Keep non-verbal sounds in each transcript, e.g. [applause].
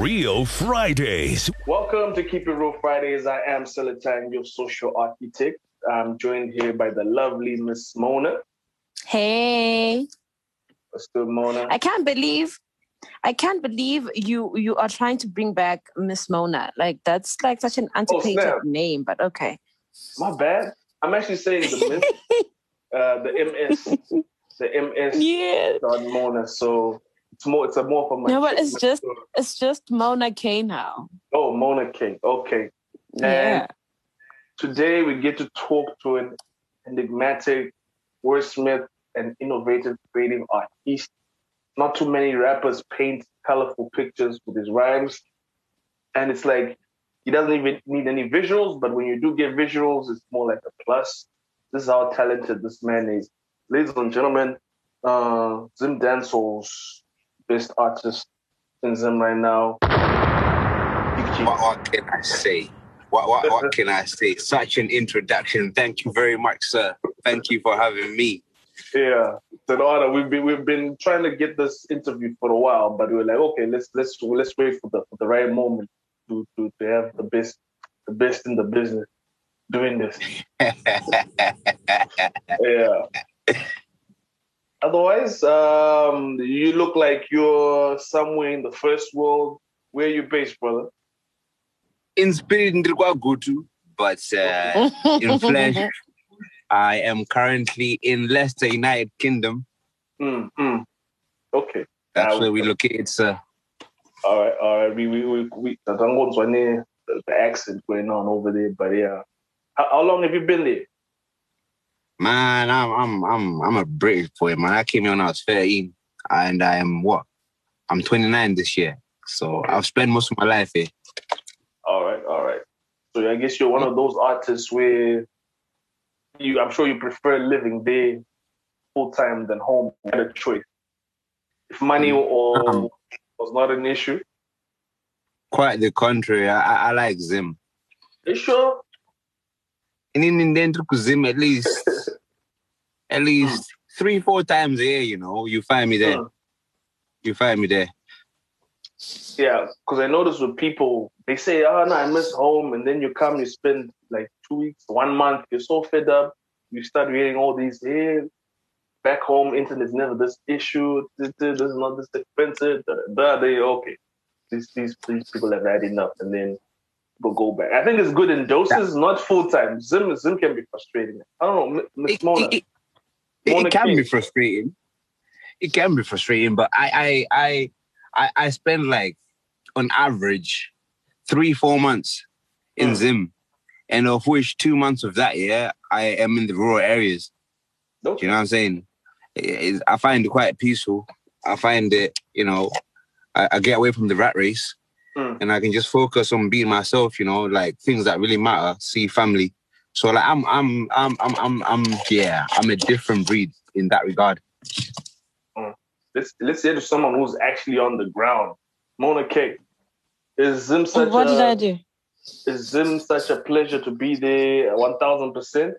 Real Fridays. Welcome to Keep It Real Fridays. I am Selatan, your social architect. I'm joined here by the lovely Miss Mona. Hey, What's good, Mona? I can't believe, I can't believe you you are trying to bring back Miss Mona. Like that's like such an antiquated snap. name, but okay. My bad. I'm actually saying the miss, [laughs] uh, the MS, the MS Yeah. on Mona. So it's more. It's a more for my. No, but it's just it's just Mona K now. Oh, Mona King. Okay. Yeah. And today we get to talk to an enigmatic wordsmith and innovative creative artist. Not too many rappers paint colorful pictures with his rhymes. And it's like he doesn't even need any visuals, but when you do get visuals, it's more like a plus. This is how talented this man is. Ladies and gentlemen, uh, Zim dancehall's best artist in Zim right now. What, what can I say? What, what, what can I say? Such an introduction. Thank you very much, sir. Thank you for having me. Yeah, it's an honor. We've been we've been trying to get this interview for a while, but we were like, okay, let's let's let's wait for the for the right moment to to, to have the best the best in the business doing this. [laughs] Yeah. Otherwise, um, you look like you're somewhere in the first world. Where you based, brother? in spirit, ndilikuwa Gutu, but uh, [laughs] in flesh, I am currently in Leicester, United Kingdom. Mm, mm. Okay. That's Ah, where we located, sir. All right, all right. We we we, we I don't know what's the, the accent going on over there, but yeah. How, how long have you been there? Man, I'm I'm I'm I'm a British boy, man. I came here when I was 13, and I am what? I'm 29 this year, so I've spent most of my life here. All right, all right. So I guess you're one of those artists where you, I'm sure you prefer living there full time than home. You had a choice. If money or Um. was not an issue, Quite the contrary. I, I, I like Zim. you sure? And in the Zim at least at least three, four times a year, you know, you find me there. Mm. You find me there. Yeah, because I notice with people, they say, "Oh no, I miss home," and then you come, you spend like two weeks, one month. You're so fed up. You start reading all these. Hey, back home, internet's never this issue. This, this is not this expensive. Da. They okay. These, these these people have had enough, and then we'll go back. I think it's good in doses, not full time. Zim Zim can be frustrating. I don't know, Miss Mona. it, it, Mona it can be frustrating. It can be frustrating, but I I I I, I spend like on average three, four months in Mm. Zim. And of which two months of that year I am in the rural areas. Do you know what I'm saying? It- it- I find it quite peaceful. I find it, you know, I, I get away from the rat race Mm. and I can just focus on being myself, you know, like things that really matter, see family. So like I'm I'm I'm I'm I'm, I'm yeah, I'm a different breed in that regard. Let's let's hear to someone who's actually on the ground. Mona K. Is Zim such what a did I do? is Zim such a pleasure to be there one thousand percent?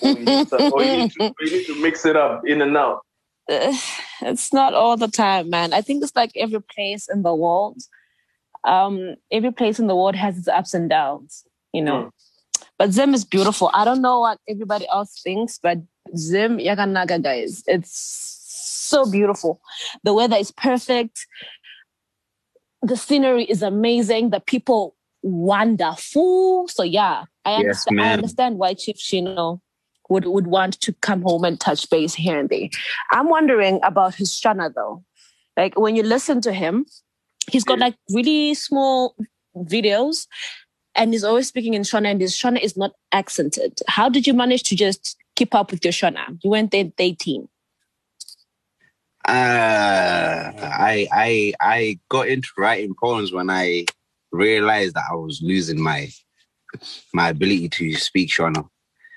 Or you need to- or need to- or you need to mix it up in and out. Uh, [sighs] it's not all the time, man. I think it's like every place in the world. Um, every place in the world has its ups and downs, you know. But Zim is beautiful. I don't know what everybody else thinks, but Zim Yakanaga, guys, it's so beautiful. The weather is perfect. The scenery is amazing. The people wonderful. So yeah, I Yes, understand. I understand why Chief Chino would would want to come home and touch base here and there. I'm wondering about his Shona though. Like when you listen to him, he's got like really small videos and he's always speaking in Shona and his Shona is not accented. How did you manage to just keep up with your Shona? You went there dating. Uh, I I I got into writing poems when I realized that I was losing my my ability to speak Shona.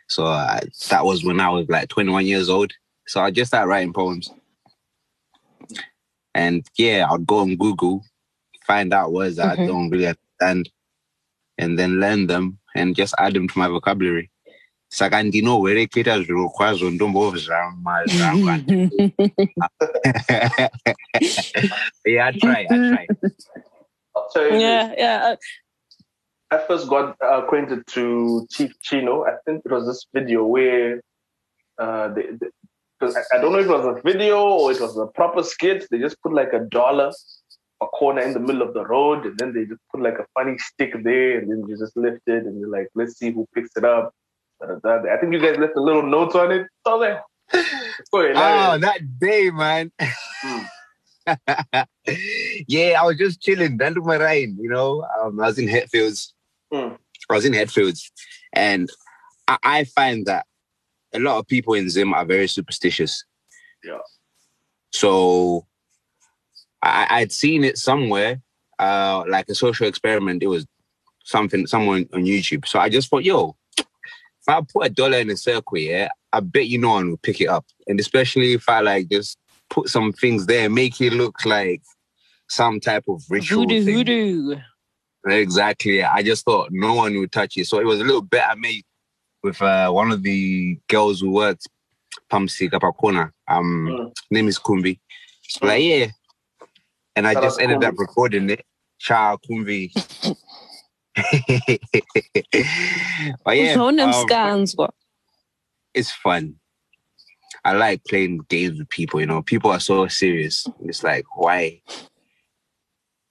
So uh, that was when I was like 21 years old. So I just started writing poems. And yeah, I'd go on Google, find out words that I Mhm. don't really understand, and then learn them and just add them to my vocabulary. saka ndinohwereketa zviro kwazvo ndombozvama zvangu [laughs] yeah i try i try I'll tell you this. yeah, yeah. I first got acquainted to Chief Chino. I think it was this video where uh, they, they, 'cause I, I don't know if it was a video or it was a proper skit. They just put like a dollar, a corner in the middle of the road, and then they just put like a funny stick there, and then you just lift it, and you're like, let's see who picks it up. I think you guys left a little note on it. So I was like, it's [laughs] oh hilarious. that day man Mm. [laughs] yeah i was just chilling down to my rain you know um, i was in Hetfields. Mm. i was in Hetfields, and I, I find that a lot of people in zim are very superstitious Yeah. so I, I'd seen it somewhere, uh, like a social experiment. It was something someone on YouTube. So I just thought, yo, if I put a dollar in a circle, yeah, I bet you no one will pick it up. And especially if I like just put some things there, make it look like some type of ritual. Hoodoo, thing. hoodoo. Exactly. I just thought no one would touch it. So it was a little bet I made with uh, one of the girls who worked Pamsi Kapakona. Um, Mm. name is Kumbi. So like, yeah. And I Shout just out ended up recording it. Ciao, Kumbi. [laughs] but yeah, Phone them um, scans. What? it's fun. I like playing games with people. You know, people are so serious. It's like, why,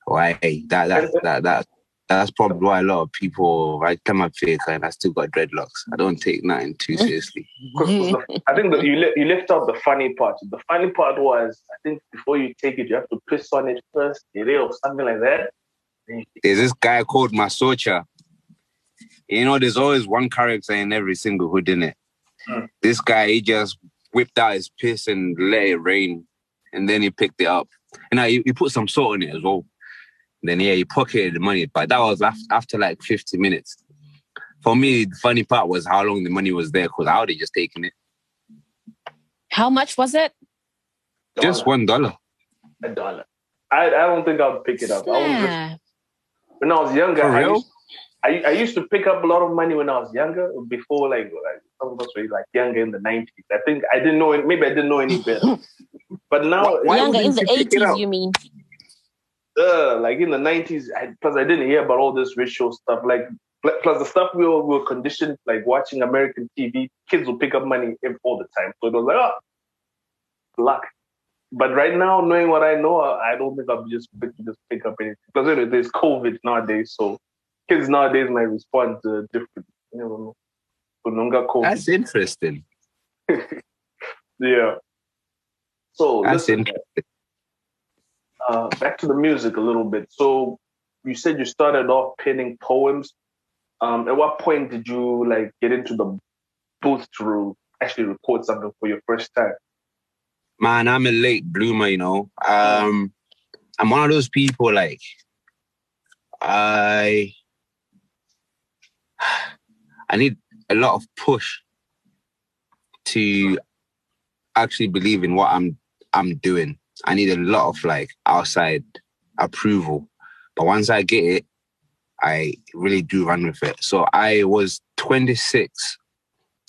why that that that that that's probably why a lot of people. I come up fake and I still got dreadlocks. I don't take nothing too seriously. [laughs] I think that you le- you left out the funny part. The funny part was I think before you take it, you have to piss on it first, or something like that. There's this guy called Masocha. You know, there's always one character in every single hood in it. Mm. This guy, he just whipped out his piss and let it rain, and then he picked it up. And now he, he put some salt in it as well. Then yeah, he pocketed the money, but that was after, after like 50 minutes. For me, the funny part was how long the money was there because I would have just taken it. How much was it? Just one dollar. a dollar. I, I don't think I'll pick it up. I was just, when I was younger, For I real? used, I, I used to pick up a lot of money when I was younger. Before, like, like some of us were like younger in the nineties. I think I didn't know. Maybe I didn't know any better. [laughs] But now, Why Younger in the you pick it 80s, you mean? Uh, like in the nineties, plus I, didn't hear about all this racial stuff. Like plus the stuff we were, we were conditioned, like watching American TV, kids will pick up money all the time. So it was like, oh, luck. But right now, knowing what I know, I I don't think I'll just pick, just pick up anything because know, there's COVID nowadays. So kids nowadays might respond uh, different. You never know. So. That's interesting. [laughs] yeah. So That's interesting. Uh, back to the music a little bit. So you said you started off penning poems. Um, at what point did you like get into the booth to actually record something for your first time? man, I'm a late bloomer, you know. Um, I'm one of those people like I I need a lot of push to actually believe in what I'm I'm doing. I need a lot of like outside approval. But once I get it, I really do run with it. So I was 26.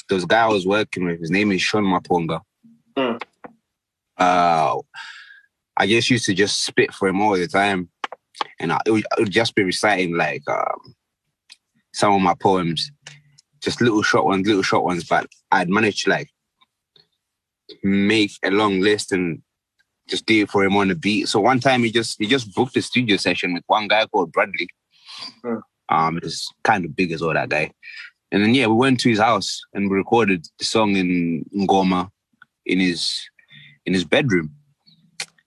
There was a guy I was working with. His name is Sean Maponga. Mm. Uh, I just used to just spit for him all the time, and I, it, would, I would just be reciting like um, some of my poems, just little short ones, little short ones. But I'd managed to like make a long list and just did it for him on the beat. So one time he just he just booked a studio session with one guy called Bradley. Mm. Um, it's kind of big as all that guy. And then yeah, we went to his house and we recorded the song in Ngoma in his in his bedroom.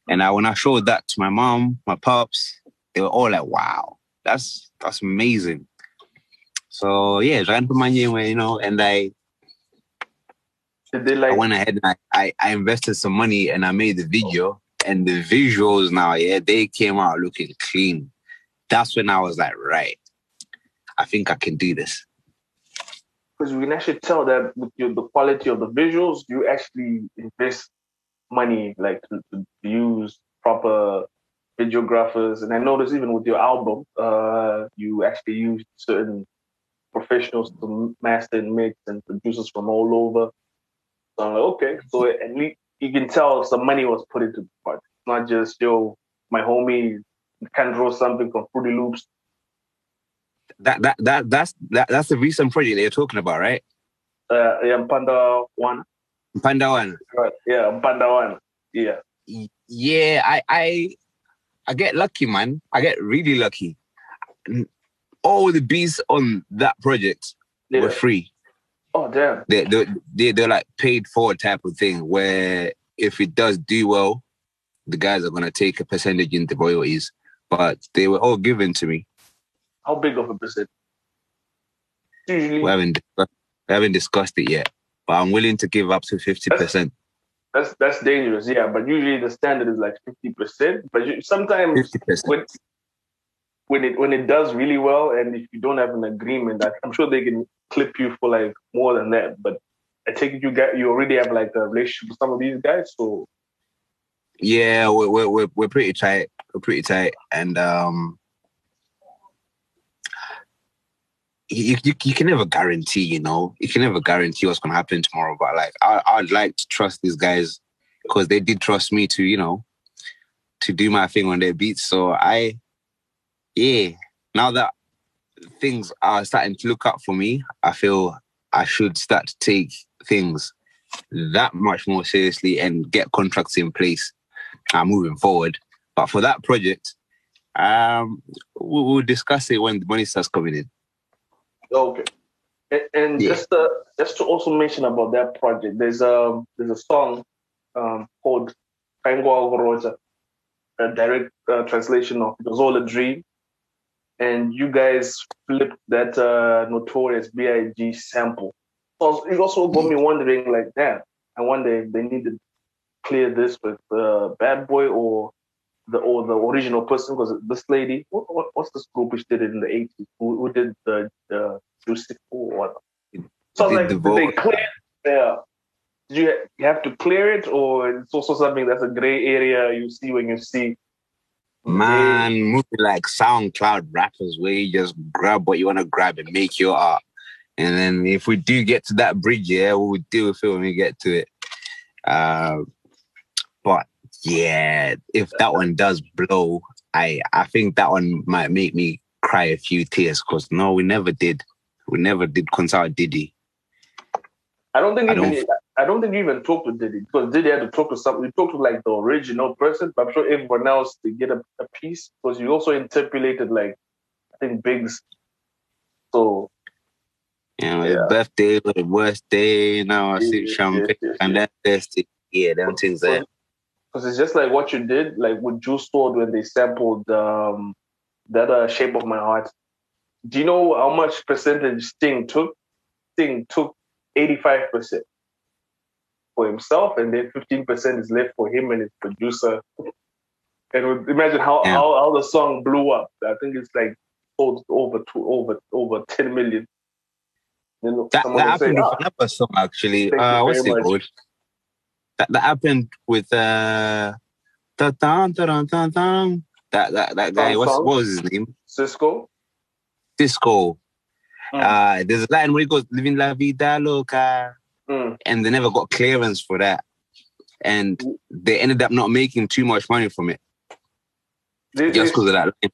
And I when I showed that to my mom, my pops, they were all like, "Wow, that's that's amazing." So yeah, ran to my you know, and I Did they I went ahead and I, I, I invested some money and I made the video and the visuals now, yeah, they came out looking clean. That's when I was like, right, I think I can do this. Because we can actually tell that with your, the quality of the visuals, you actually invest money like to, to use proper videographers. And I noticed even with your album, uh, you actually used certain professionals to master and mix and producers from all over. So I'm like, okay. So at least you can tell some money was put into the project. It's not just, yo, my homie can draw something from Fruity Loops. That that that that's that, that's the recent project that you're talking about, right? Uh, yeah, Panda One. Panda One. Right. Yeah, Panda One. Yeah. Yeah, I I I get lucky, man. I get really lucky. All the beats on that project yeah. were free. Oh damn. They they they they're like paid for type of thing where if it does do well, the guys are gonna take a percentage in the royalties. But they were all given to me. How big of a percent? Usually We haven't discussed, we haven't discussed it yet, but I'm willing to give up to fifty percent. that's that's dangerous, yeah. But usually the standard is like fifty percent. But you, sometimes Fifty percent. when when it when it does really well, and if you don't have an agreement, I- I'm sure they can clip you for like more than that. But I it you got you already have like a relationship with some of these guys, so Yeah, we're, we're we're we're pretty tight. We're pretty tight, and um, you, you you can never guarantee, you know, you can never guarantee what's gonna happen tomorrow. But like, I I'd like to trust these guys because they did trust me to, you know, to do my thing on their beats. So I, yeah, now that things are starting to look up for me, I feel I should start to take things that much more seriously and get contracts in place uh, moving forward. But for that project, um, we'll, we'll discuss it when the money starts coming in. Okay. And, and Yeah. just uh, just to also mention about that project, there's a there's a song um, called Kaingwa Roja, a direct uh, translation of "It Was All a Dream," and you guys flipped that uh, notorious Big sample. So it also got me wondering, like, damn, I wonder if they need to clear this with uh, Bad Boy or the or the original person because this lady, what, what, what's this group which did it in the eighties? Who, who did the the Juicy or what? So Did like, the did they clear? Yeah. Did you you have to clear it, or it's also something that's a gray area you see when you see? Man, moving like SoundCloud rappers where you just grab what you want to grab and make your art. And then if we do get to that bridge, yeah, we'll deal with it when we get to it. Uh, but yeah, if that one does blow, I I think that one might make me cry a few tears because no, we never did. We never did consult Diddy. I don't think I don't- I don't think you even talked to Diddy because Diddy had to talk to some. You talked to like the original person, but I'm sure everyone else to get a, a piece because you also interpolated like I think Biggs. So You know, Yeah. birthday was the worst day, know, I see champagne yes, yes, and that thirsty. Yeah, them things there. because it's just like what you did, like with Juice WRLD when they sampled um, that uh, "Shape of My Heart." Do you know how much percentage Sting took? Sting took eighty-five percent for himself, and then fifteen percent is left for him and his producer. And imagine how, Yeah. how how the song blew up. I think it's like sold over two over over ten million. You know, That, that will say, happened "Ah, with another song actually. Uh, what's it much. called? That that happened with uh da da. That that that guy. What's what was his name? Cisco. Disco. Mm. Uh, there's a line where he goes "Living la vida loca," Mm. and they never got clearance for that, and they ended up not making too much money from it There- just there's- because of that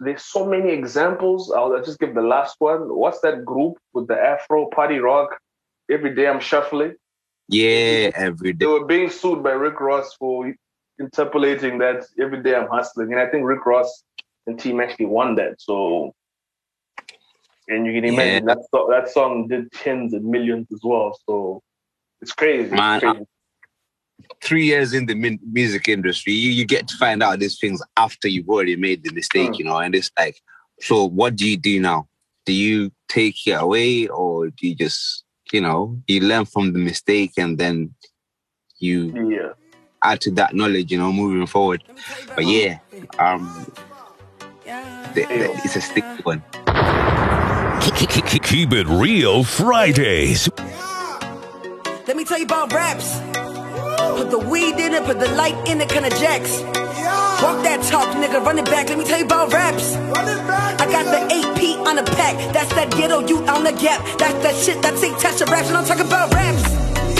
there's so many examples. I'll just give the last one. What's that group with the Afro Party Rock? Every day I'm shuffling. Yeah, every day. They were being sued by Rick Ross for interpolating that every day I'm hustling. And I think Rick Ross and team actually won that. So, and you can imagine that, so- that song did tens and millions as well. So it's crazy. It's Man, crazy. three years in the min- music industry, you, you get to find out these things after you've already made the mistake, Mm. you know. And it's like, so what do you do now? Do you take it away, or do you just, you know, you learn from the mistake and then you yeah. add to that knowledge, you know, moving forward? But yeah, um, the, the, it's a sticky one. [laughs] Keep it real Fridays. Let me tell you about raps. Put the weed in it, put the light in it, kinda jacks. Walk that talk, nigga, run it back. Let me tell you about raps. I got the 8P on the pack. That's that ghetto you on the gap. That's that shit that take Tasha raps. And I'm talking about raps.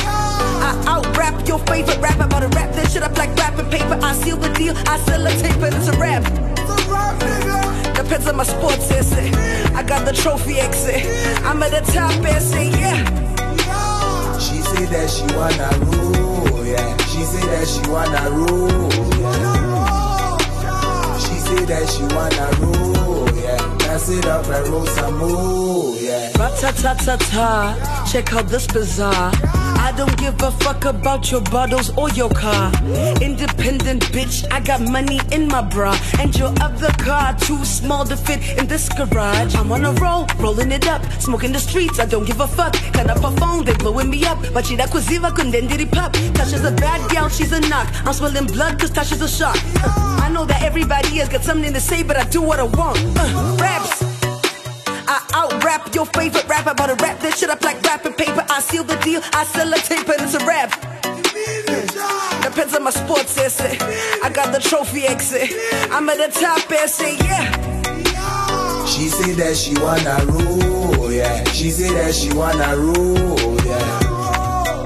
I out rap your favorite rapper about to rap this shit up like rapping paper. I seal the deal, I sell a tape, and it's a rap. Depends on my sports essay. I got the trophy exit. I'm at the top essay, yeah. She say that she wanna rule, yeah. She say that she wanna rule, yeah. She say that she wanna rule, Pass it up and roll some yeah. Ra-ta-ta-ta-ta, check out this bizarre. I don't give a fuck about your bottles or your car. Independent bitch, I got money in my bra. And your other car, too small to fit in this garage. I'm on a roll, rolling it up, smoking the streets, I don't give a fuck. Cut up a phone, they blowing me up. But she that coziva kundendiri pop. Tasha's a bad gal, she's a knock. I'm spilling blood cause Tasha's a shark. Uh, I know that everybody has got something to say, but I do what I want. Uh, I out rap your favorite rapper about to rap this shit up like rapping paper. I seal the deal, I sell a tape, and it's a rap. Depends on my sports essay. I got the trophy exit. I'm at the top essay, yeah. She say that she wanna rule, yeah. She say that she wanna rule, yeah.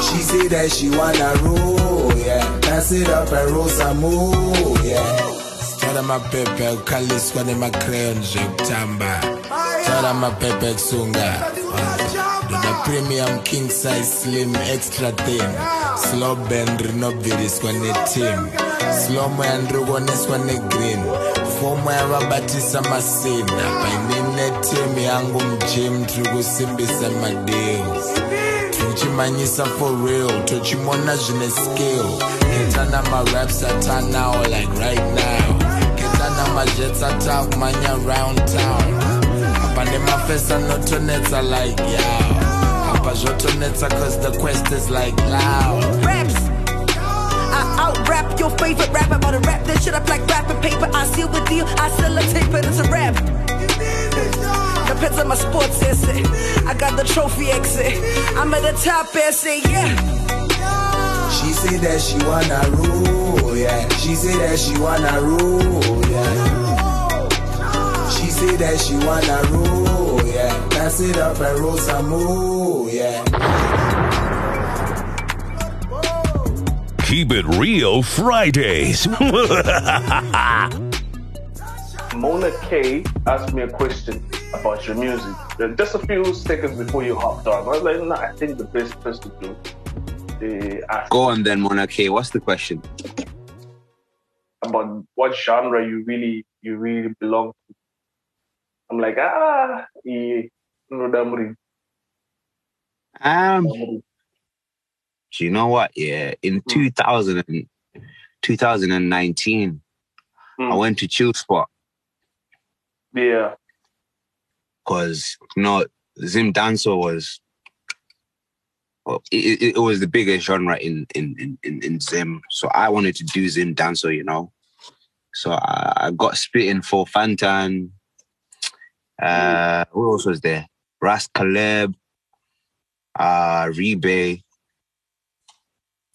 She say that she wanna rule, yeah. Pass it up and roll some more, yeah. thatha amaphepha ekukhaliswa nemacrayon nje kuthamba. Thatha amaphepha ekusunga napremium king size slim extra thin. Slow band rinoviriswa neteam. Slomo yandirikuoneswa negreen. Fomo yavabatisa masina painini neteam yangu mjim tiri kusimbisa madeals tichimanyisa for real tochimona zvine skill hitana maraps atanawo like right now. Ketana ma jets attack manya round town Apa nemafesa notonetsa like yow Apa zvotonetsa cause the quest is like loud Raps. I out rap your favorite rapper about to rap this shit up like rapping paper. I seal the deal, I sell a tape, and it's a rap. Depends on my sports essay. I got the trophy exit. I'm at the top essay, yeah. She say that she wanna rule, yeah. She say that she wanna rule, yeah. She say that she wanna rule, yeah. Pass it up and roll some more, yeah. Keep it real Fridays. [laughs] Mona K asked me a question about your music. Just a few seconds before you hopped on. I was like, no, I think the best person to they ask Go on then, Mona K. What's the question? About what genre you really you really belong to. I'm like, ah, yeah, no damn Um, do you know what? Yeah, in 2000 and, 2019, I Mm. went to Chill Spot Yeah, because you know Zim dancehall was well, it, it, it was the biggest genre in, in in in in Zim. So I wanted to do Zim dancehall, you know. So I, I got spitting for Fantan. Uh, who else was there? Ras Caleb, uh, Rebe.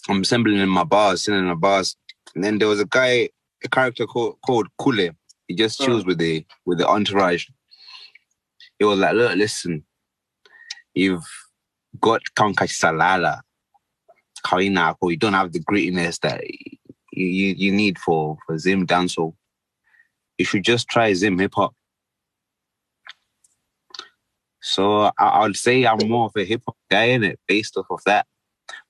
I'm assembling in my bars, sitting in my bars, and then there was a guy, a character called called Kule. He just chills with the with the entourage. He was like, "Look, listen, you've got Kankai Salala, Kainako. You don't have the grittiness that you, you, you need for for Zim dancehall. You should just try Zim hip hop." So I, I'd say I'm more of a hip hop guy in it, based off of that.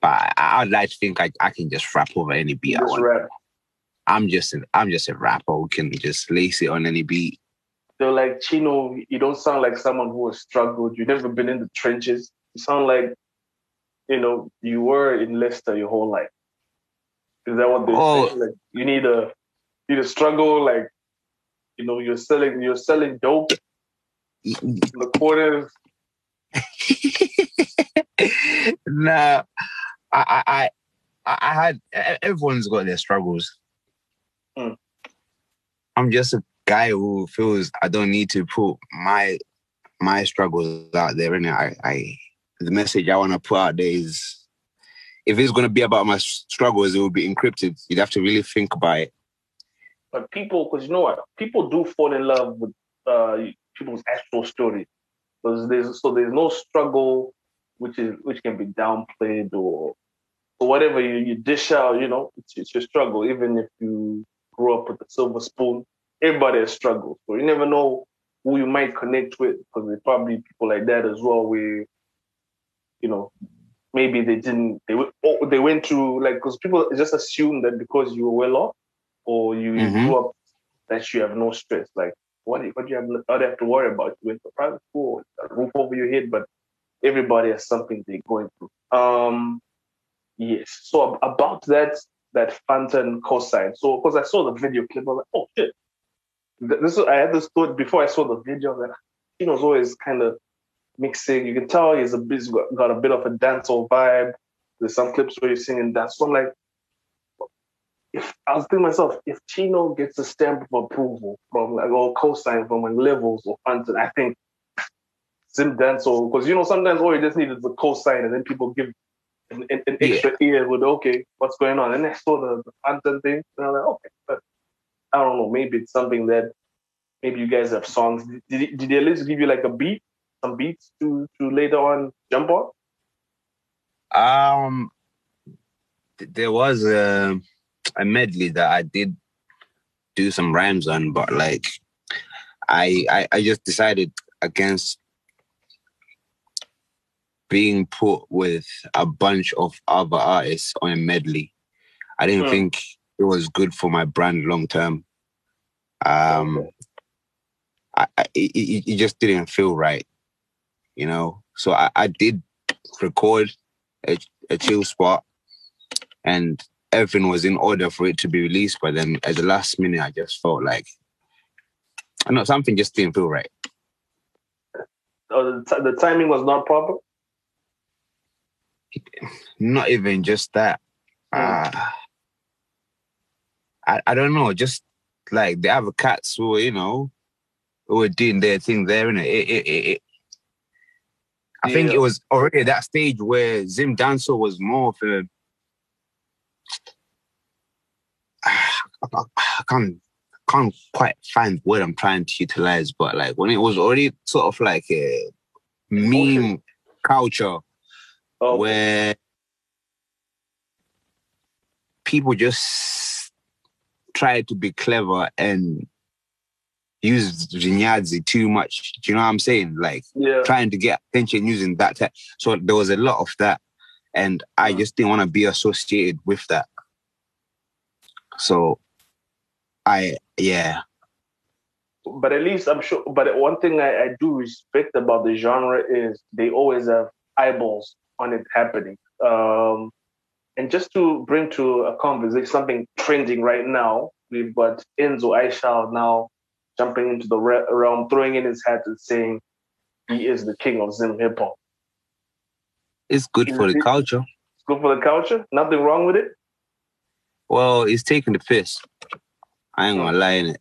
But I, I'd like to think I, I can just rap over any beat I just want. rap. I'm just an, I'm just a rapper who can just lace it on any beat. They're like, Chino, you don't sound like someone who has struggled. You've never been in the trenches. You sound like, you know, you were in Leicester your whole life. Is that what they Oh. say? Like, you need a, you need to struggle. Like, you know, you're selling, you're selling dope in the corners. [laughs] nah, I, I, I, I had everyone's got their struggles. Mm. I'm just a guy who feels I don't need to put my my struggles out there. And I, I, the message I want to put out there is, if it's going to be about my struggles, it will be encrypted. You'd have to really think about it. but people, because you know what, people do fall in love with uh, people's actual story. Because there's so there's no struggle which is which can be downplayed or or whatever you, you dish out, you know, it's, it's your struggle. Even if you grew up with a silver spoon, everybody has struggles. So you never know who you might connect with because there's probably people like that as well where, you know, maybe they didn't, they went, oh, they went through like, because people just assume that because you were well off or you Mhm. grew up that you have no stress. Like, what, do you- what do you have, what do you have to worry about? You went to private school, a roof over your head, but everybody has something they're going through. Um, yes. So about that, that Fantan cosign. So because I saw the video clip, I was like, oh shit. This is, I had this thought before I saw the video that Tino's always kind of mixing. You can tell he's a bit he's got, a bit of a dancehall vibe. There's some clips where he's singing dance. So I'm like, if I was thinking to myself, if Chino gets a stamp of approval from like or cosign from like levels or Fantan, I think Zim dancehall because you know sometimes all you just need is a cosign and then people give an, an, an Yeah. extra ear with okay, what's going on? And I saw the, the Fantan thing, and I was like, okay, but I don't know, maybe it's something that maybe you guys have songs. Did, did, did they at least give you like a beat, some beats to to later on jump on? Um, th- there was a, a medley that I did do some rhymes on, but like, I I, I just decided against being put with a bunch of other artists on a medley. I didn't Hmm. think it was good for my brand long term. Um, I, I it it just didn't feel right, you know. So I, I did record a, a chill spot, and everything was in order for it to be released. But then at the last minute, I just felt like, I know something just didn't feel right. Or the, t- the timing was not proper. Not even just that. Uh, I I don't know. Just like the other cats were, you know, who were doing their thing there, and it, it, it, it I think it was already at that stage where Zim dancehall was more of a. [sighs] I can't can't quite find what I'm trying to utilize, but like when it was already sort of like a meme culture Oh, where people just try to be clever and use Vinyadzi too much. Do you know what I'm saying? Like yeah. trying to get attention using that. So there was a lot of that, and I Mm. just didn't want to be associated with that. So, I yeah, but at least I'm sure. But one thing I, I do respect about the genre is they always have eyeballs on it happening. Um, and just to bring to a conversation something trending right now, we've got Enzo Ishall now jumping into the realm, throwing in his hat and saying he is the king of Zim hip hop. it's good for the culture. It's good for the culture. Nothing wrong with it. Well, he's taking the piss. I ain't gonna lie in it.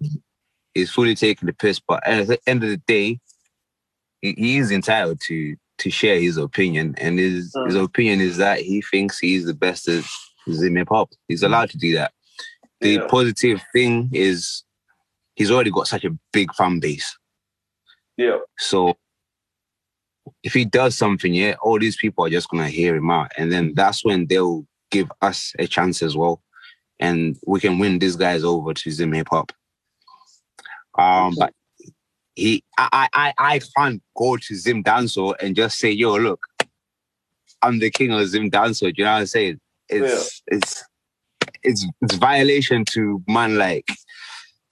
He's fully taking the piss, but at the end of the day, he, he is entitled to to share his opinion, and his Mm. his opinion is that he thinks he's the best at Zim hip hop. He's allowed to do that. The Yeah. positive thing is he's already got such a big fan base. Yeah. So if he does something, yeah, all these people are just gonna hear him out, and then that's when they'll give us a chance as well, and we can win these guys over to Zim hip hop. Um, but he, I, I, I I can't go to Zim dancehall and just say, "Yo, look, I'm the king of Zim dancehall." Do you know what I'm saying? It's it's it's it's violation to man like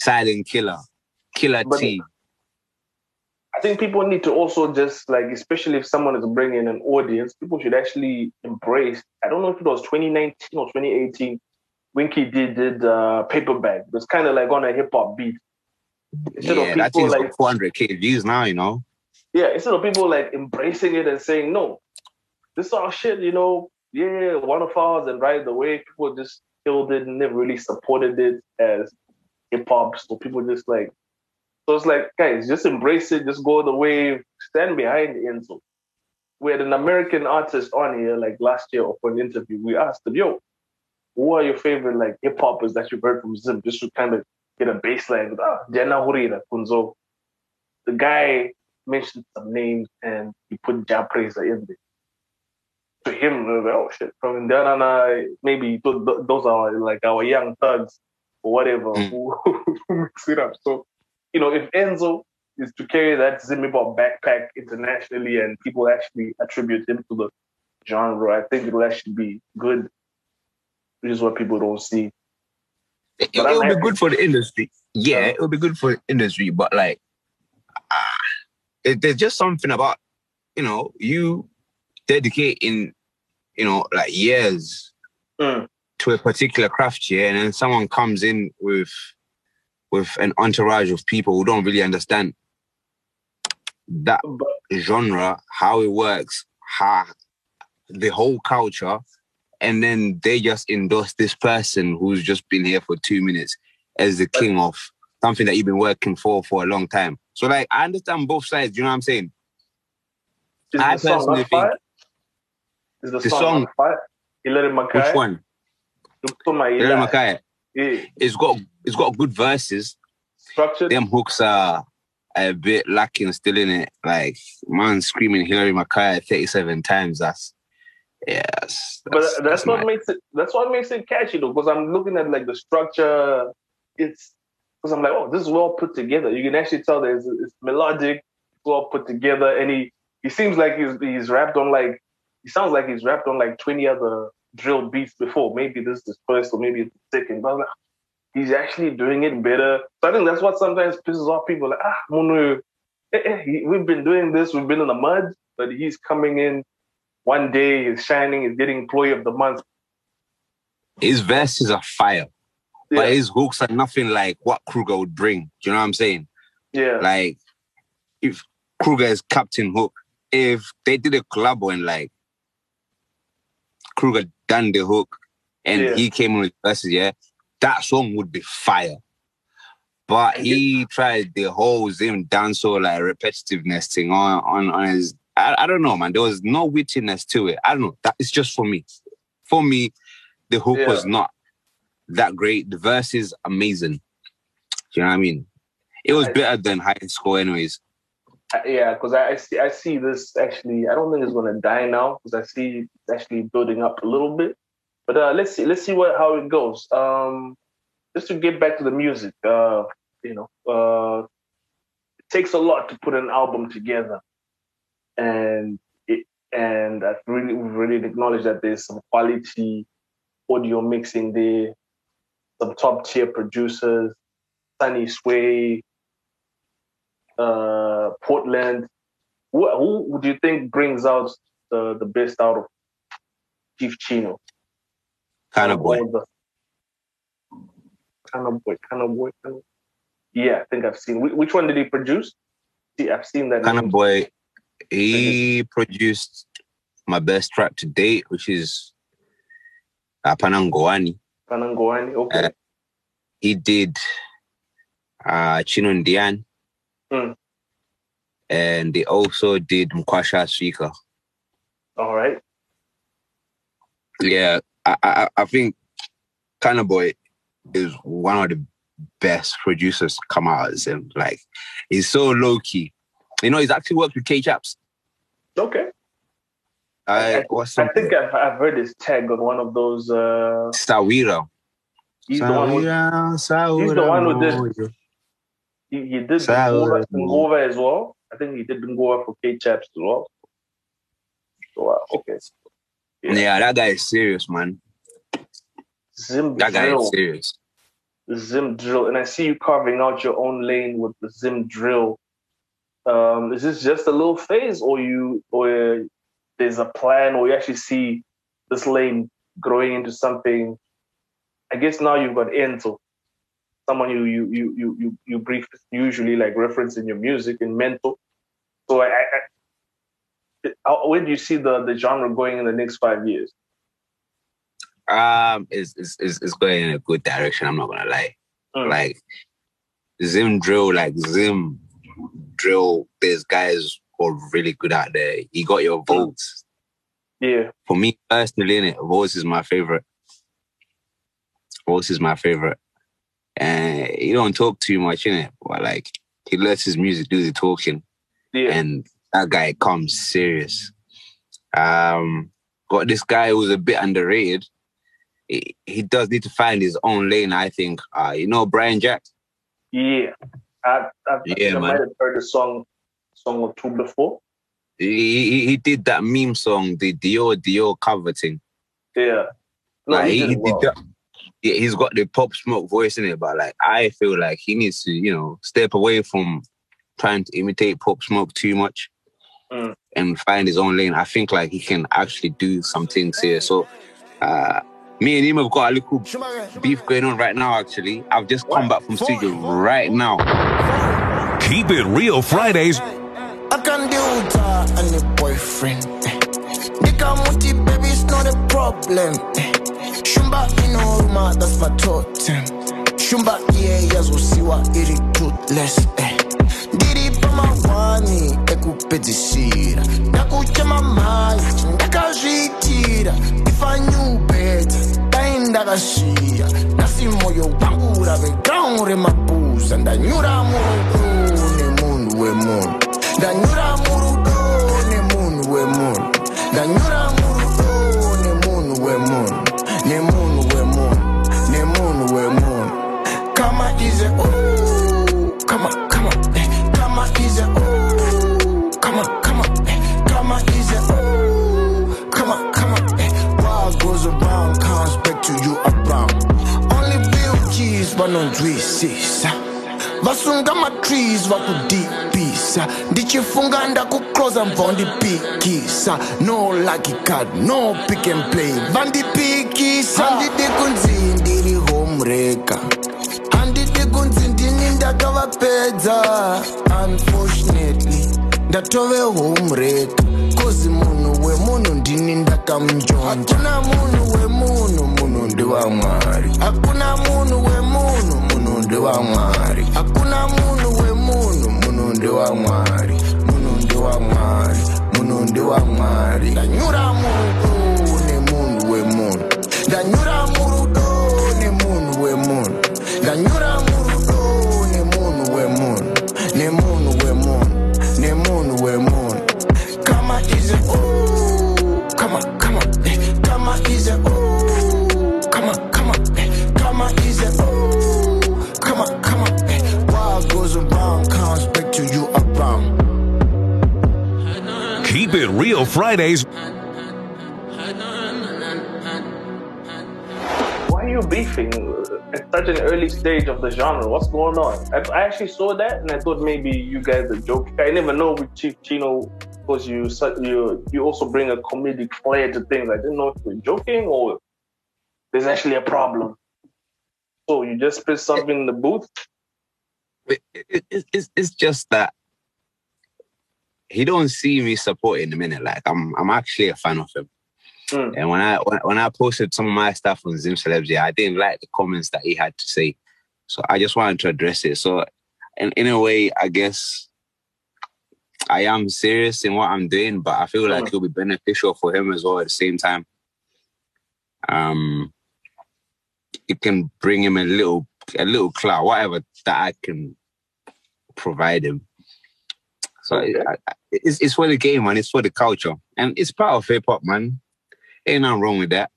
Silent Killer, Killer But- T. I think people need to also just like, especially if someone is bringing an audience, people should actually embrace. I don't know if it was 2019 or 2018. Winky did did uh, paper bag. It was kind of like on a hip hop beat. Instead Yeah, of that thing's like 400k views now. You know. yeah, instead of people like embracing it and saying no, this is our shit. You know, yeah, one of ours. And right away, people just killed it and never really supported it as hip hop. So people just like so it's like, guys, just embrace it, just go the wave, stand behind the Enzo. We had an American artist on here like last year for an interview. We asked him, yo, who are your favorite like hip hoppers that you've heard from Zim? Just to kind of get a baseline. Ah, Diana Hurira, Kunzo. The guy mentioned some names and he put Ja in there. To him, oh shit, from Indiana, maybe th- th- those are like our young thugs or whatever Mm. who, [laughs] who mix it up. So, you know, if Enzo is to carry that Zimbabwe backpack internationally and people actually attribute him to the genre, I think it'll actually be good, which is what people don't see. It, I'm will be good for the industry. Yeah, Uh-huh. it will be good for the industry, but like, ah, it, there's just something about, you know, you dedicating, you know, like years Mm. To a particular craft, yeah, and then someone comes in with with an entourage of people who don't really understand that genre, how it works, how the whole culture, and then they just endorse this person who's just been here for two minutes as the king of something that you've been working for for a long time. So, like, I understand both sides. You know what I'm saying? is I the song personally think-? Is the, The song, song- not fire? Hilary Mackay. Which one? Mackay. Yeah. It's got it's got good verses. Structured. Them hooks are a bit lacking still in it. Like man screaming Hilary Mackay 37 times. That's yes. but that's, what mad. makes it that's what makes it catchy though because i'm looking at like the structure it's because i'm like oh this is well put together you can actually tell that it's, it's melodic it's well put together and he he seems like he's he's rapped on like he sounds like he's rapped on like 20 other drill beats before. Maybe this is his first or maybe it's the second. But like, he's actually doing it better. So i think that's what sometimes pisses off people. Like ah Munu, eh, eh, we've been doing this. We've been in the mud but he's coming in. One day he's shining, he's getting employee of the month. His verses are fire, Yeah, but his hooks are nothing like what Kruger would bring. Do you know what I'm saying? yeah, Like, if Kruger is Captain Hook, if they did a collab and like Kruger done the hook and Yeah. he came in with verses, yeah, that song would be fire. But he tried the whole Zim dancehall like repetitiveness thing on on, on his. I, I don't know, man. There was no wittiness to it. I don't know. That is just for me. For me, the hook Yeah. was not that great. The verse is amazing. Do you know what I mean? It was better than high school, anyways. Yeah. Because I, I see, I see this actually. I don't think it's gonna die now because I see it's actually building up a little bit. But uh, let's see, let's see what how it goes. Um, just to get back to the music, uh, you know, uh, it takes a lot to put an album together, and it and I really really acknowledge that there's some quality audio mixing there, some top tier producers, Sunny Sway, uh, Portland. Who, who do you think brings out the, the best out of Chief Chino? Kind of boy. Kind of boy, kind of boy. Kind of... Yeah, I think I've seen. Which one did he produce? See, I've seen that. Kind name. of boy. He produced my best track to date, which is Apanangowani. Kanangwani. Okay. Uh, He did uh, Chino Ndian. Mm. And they also did Mkwasha Swika. All right. Yeah, I, I, I think of Boy is one of the best producers to come out as him. Like, he's so low key. You know, he's actually worked with Kae Chaps. Okay. I, I- what's I think I've, I've heard his tag on one of those. Uh, Sawira. he's the one who Sawira, he's the one who Sawira. did- he, he did. Ngova, Ngova as well. I think he did Ngova for Kae Chaps as well. So, uh, okay. Yeah, that guy is serious, man. Zim That guy is serious. Zim drill, and I see you carving out your own lane with the Zim drill. Um, is this just a little phase, or you, or there's a plan, or you actually see this lane growing into something? I guess now you've got Enzo, someone you you you you you, you brief usually like reference in your music and mental. So I, I, I where do you see the the genre going in the next five years? Um, it's, it's, it's, going in a good direction. I'm not gonna lie. Mm. Like Zim drill, like Zim drill. There's guys who are really good out there. You got your votes. Yeah, For me personally, in it, votes is my favorite. Votes is my favorite. And he don't talk too much in it, but like he lets his music do the talking, Yeah. and that guy comes serious. Um, got this guy who's a bit underrated. He, he does need to find his own lane, I think. Uh, you know Brian Jack. yeah. I, I, Yeah, I might have heard a song, song or two before. He, he, he did that meme song, the Dior Dior cover thing. Yeah. No, Like, he he, did he well. did that. Yeah, he's got the pop smoke voice in it, but like I feel like he needs to, you know, step away from trying to imitate pop smoke too much Mm. and find his own lane. I think like he can actually do some things here. So uh me and him have got a little beef going on right now, actually. I've just come back from studio right now. Keep it real Fridays I can deal with her and the boyfriend. Nigga muti baby, it's not a problem. Shumba inoruma, that's my totem. Shumba yeah, yazosiwa iri toothless. eh. Ndiri pamawani ekupedzisira ndakuchema mai ndakazviitira if I knew better dai ndakashiya nasi moyo wangu urave ground remabuza ndanyura murudo nemunhu wemunhu ndanyura murudo nemunhu wemunhu ndanyura keys vanonzwisisa vasunga matrees vakudipisa ndichifunga ndakukloza mva undipikisa no lucky card no pick and play. Vandipikisa. Handidi kunzi ndiri homreka handidi kunzi ndini ndakavapedza. Unfortunately ndatove homreka kozi munhu ndini ndakamunjonja hakuna munhu wemunhu munhu ndiwamwari hakuna munhu wemunhu munhu ndiwamwari hakuna munhu wemunhu munhu ndiwamwari munhu ndiwamwari munhu ndiwamwari ndanyura murudo nemunhu wemunhu ndanyura murudo nemunhu wemunhu ndanyura real Fridays Why are you beefing at such an early stage of the genre? What's going on? I, I actually saw that and I thought maybe you guys are joking. I never know with Chief Chino because you you you also bring a comedic flair to things. I didn't know if you were joking or there's actually a problem. So you just put something in the booth. It, it, it, it's, it's just that he don't see me supporting the minute. Like I'm I'm actually a fan of him. Mm. And when I when, when I posted some of my stuff on Zim Celebs, I didn't like the comments that he had to say. So I just wanted to address it. So in, in a way, I guess I am serious in what I'm doing, but I feel like Mm. it'll be beneficial for him as well at the same time. Um it can bring him a little a little clout, whatever that I can provide him. So Okay. It's it's for the game, man. It's for the culture, and it's part of hip hop, man. Ain't nothing wrong with that.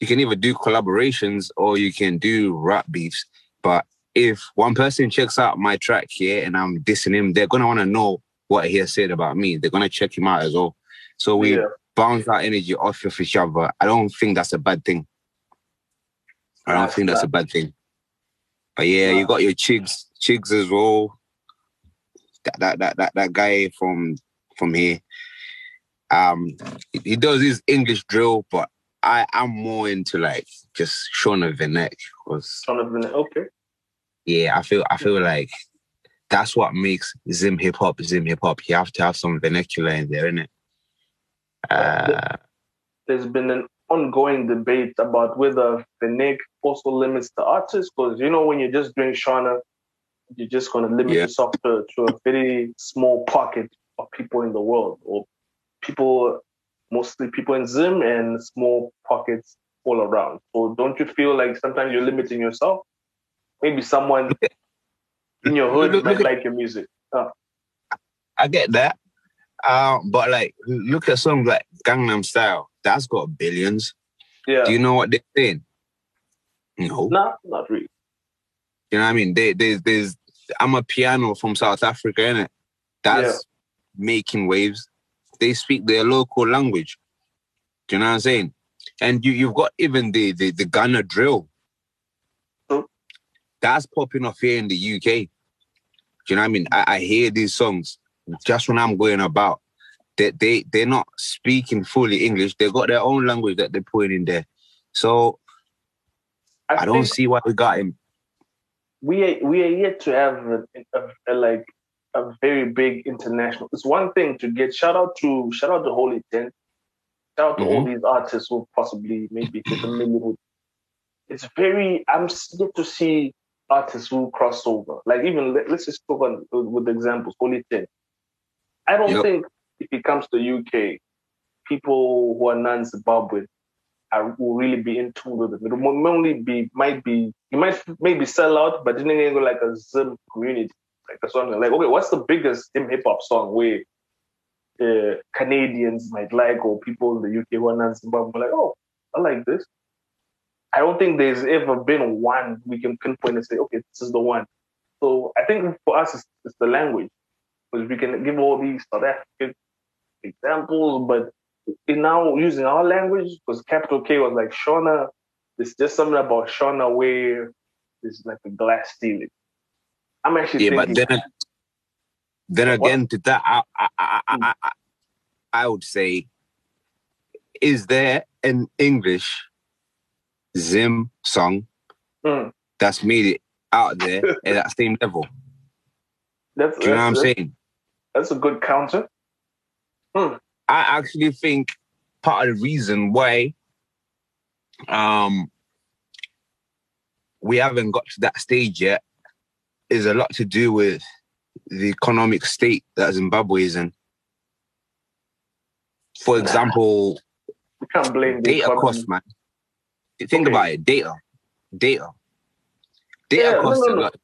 You can either do collaborations or you can do rap beefs. But if one person checks out my track here and I'm dissing him, they're gonna want to know what he has said about me. They're gonna check him out as well. So we Yeah. bounce our energy off of each other. I don't think that's a bad thing. I don't Nice, think that's a bad thing. But yeah, you got your Chigs, Chigs as well. That that that that, that guy from from here. Um, he, does his English drill, but I I'm more into like just Shona Vinek because Jonathan, okay. yeah, I feel I feel like that's what makes Zim hip hop Zim hip hop. You have to have some vernacular in there, innit? Uh, There's been an ongoing debate about whether the Nick also limits the artist because you know when you're just doing Shona, you're just going to limit Yeah. yourself to, to a very small pocket of people in the world or people, mostly people in Zim and small pockets all around. So don't you feel like sometimes you're limiting yourself? maybe someone in your hood Look- might look like your music. Oh, I get that. Uh, but like, look at songs like Gangnam Style. That's got billions. yeah. Do you know what they're saying? No. no, not really. You know what I mean? They, there's, there's, Amapiano from South Africa, innit? That's Yeah. making waves. They speak their local language. Do you know what I'm saying? And you, you've got even the, the, the Ghana drill. True. That's popping off here in the UK. Do you know what I mean? I, I hear these songs just when I'm going about. They, they, they're not speaking fully English. They've got their own language that they're putting in there. So I don't see why we got him. We are, we are yet to have a, a, a, like a very big international. It's one thing to get shout out to shout out to Holy Ten, shout out to all mm-hmm. these artists who possibly maybe hit a million. It's very. I'm yet to see artists who cross over. Like even let, us just talk on with examples. Holy Ten. I don't Yep. think if it comes to UK, people who are non-Zimbabwean are, will really be in tune with it. It will only be might be you might maybe sell out, but then again, go like a Zim community, like a song like okay, what's the biggest hip hop song where uh, Canadians might like or people in the UK who are non-Zimbabwean like oh I like this. I don't think there's ever been one we can pinpoint and say okay this is the one. So I think for us it's, it's the language because we can give all these South African examples, but now using our language, because capital K was like Shona, there's just something about Shona where it's like a glass ceiling. I'm actually Yeah, but thinking, then, then What? again, to that, I, I, I, I, I, I would say, is there an English Zim song Mm. that's made it out there [laughs] at that same level? that's, Do you know what I'm saying? that's a good counter. I actually think part of the reason why um we haven't got to that stage yet is a lot to do with the economic state that Zimbabwe is in. For example, We can't blame the data economy. cost, man. Think Okay. about it. Data, data, data Yeah, no, no, a no. lot.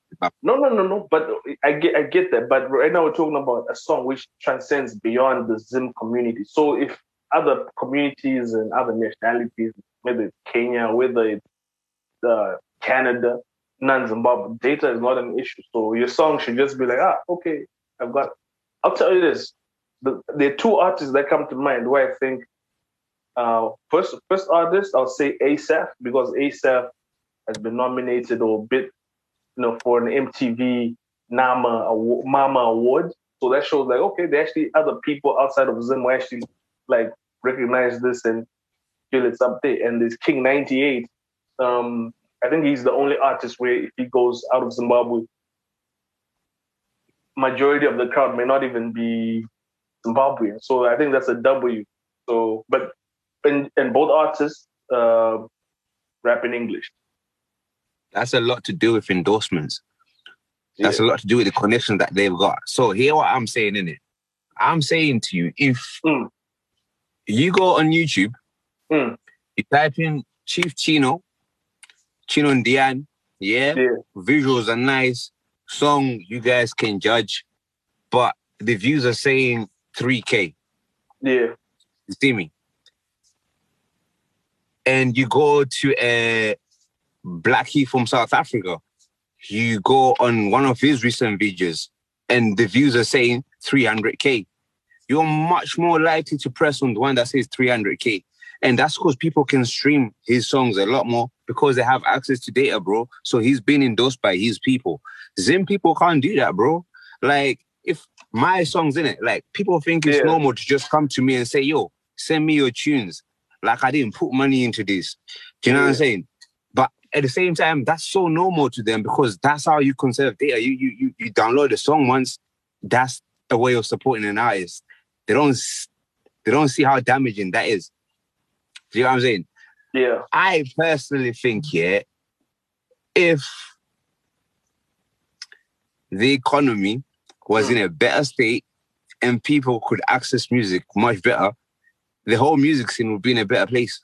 No, no, no, no. But I get, I get that. But right now we're talking about a song which transcends beyond the Zim community. So if other communities and other nationalities, whether it's Kenya, whether it's uh, Canada, non-Zimbabwe, data is not an issue. So your song should just be like, ah, okay, I've got. I'll tell you this: the, there are two artists that come to mind where I think. Uh, first, first artist, I'll say ASAP because ASAP has been nominated or bid you know, for an MTV Nama Mama Award. So that shows like, okay, there actually other people outside of Zim actually like recognize this and feel it's up there. And this King 98, um, I think he's the only artist where if he goes out of Zimbabwe, majority of the crowd may not even be Zimbabwean. So I think that's a W. So, but and and both artists uh, rap in English. That's a lot to do with endorsements. That's Yeah. a lot to do with the connection that they've got. So hear what I'm saying in it. I'm saying to you, if Mm. you go on YouTube, Mm. you type in Chief Chino, Chino and Diane, yeah, Yeah. visuals are nice, song you guys can judge, but the views are saying 3K. Yeah. You see me? And you go to a Black Heath from South Africa. You go on one of his recent videos, and the views are saying 300k. You're much more likely to press on the one that says 300k, and that's because people can stream his songs a lot more because they have access to data, bro. So he's been endorsed by his people. Zim people can't do that, bro. Like if my songs in it, like people think it's Yeah. normal to just come to me and say, "Yo, send me your tunes." Like I didn't put money into this. Do you know what I'm saying? At the same time, that's so normal to them because that's how you conserve data. You you you, you download the song once. That's a way of supporting an artist. They don't they don't see how damaging that is. Do you know what I'm saying? Yeah. I personally think, yeah, if the economy was hmm. in a better state and people could access music much better, the whole music scene would be in a better place.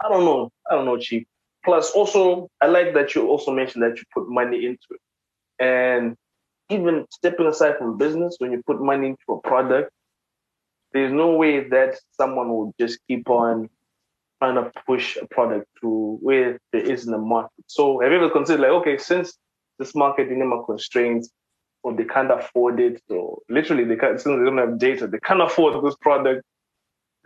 I don't know. I don't know, Chief. plus, also, I like that you also mentioned that you put money into it. And even stepping aside from business, when you put money into a product, there's no way that someone will just keep on trying to push a product to where there isn't a market. So have you ever considered like, okay, since this market didn't have constraints or they can't afford it, or literally they can't since they don't have data, they can't afford this product.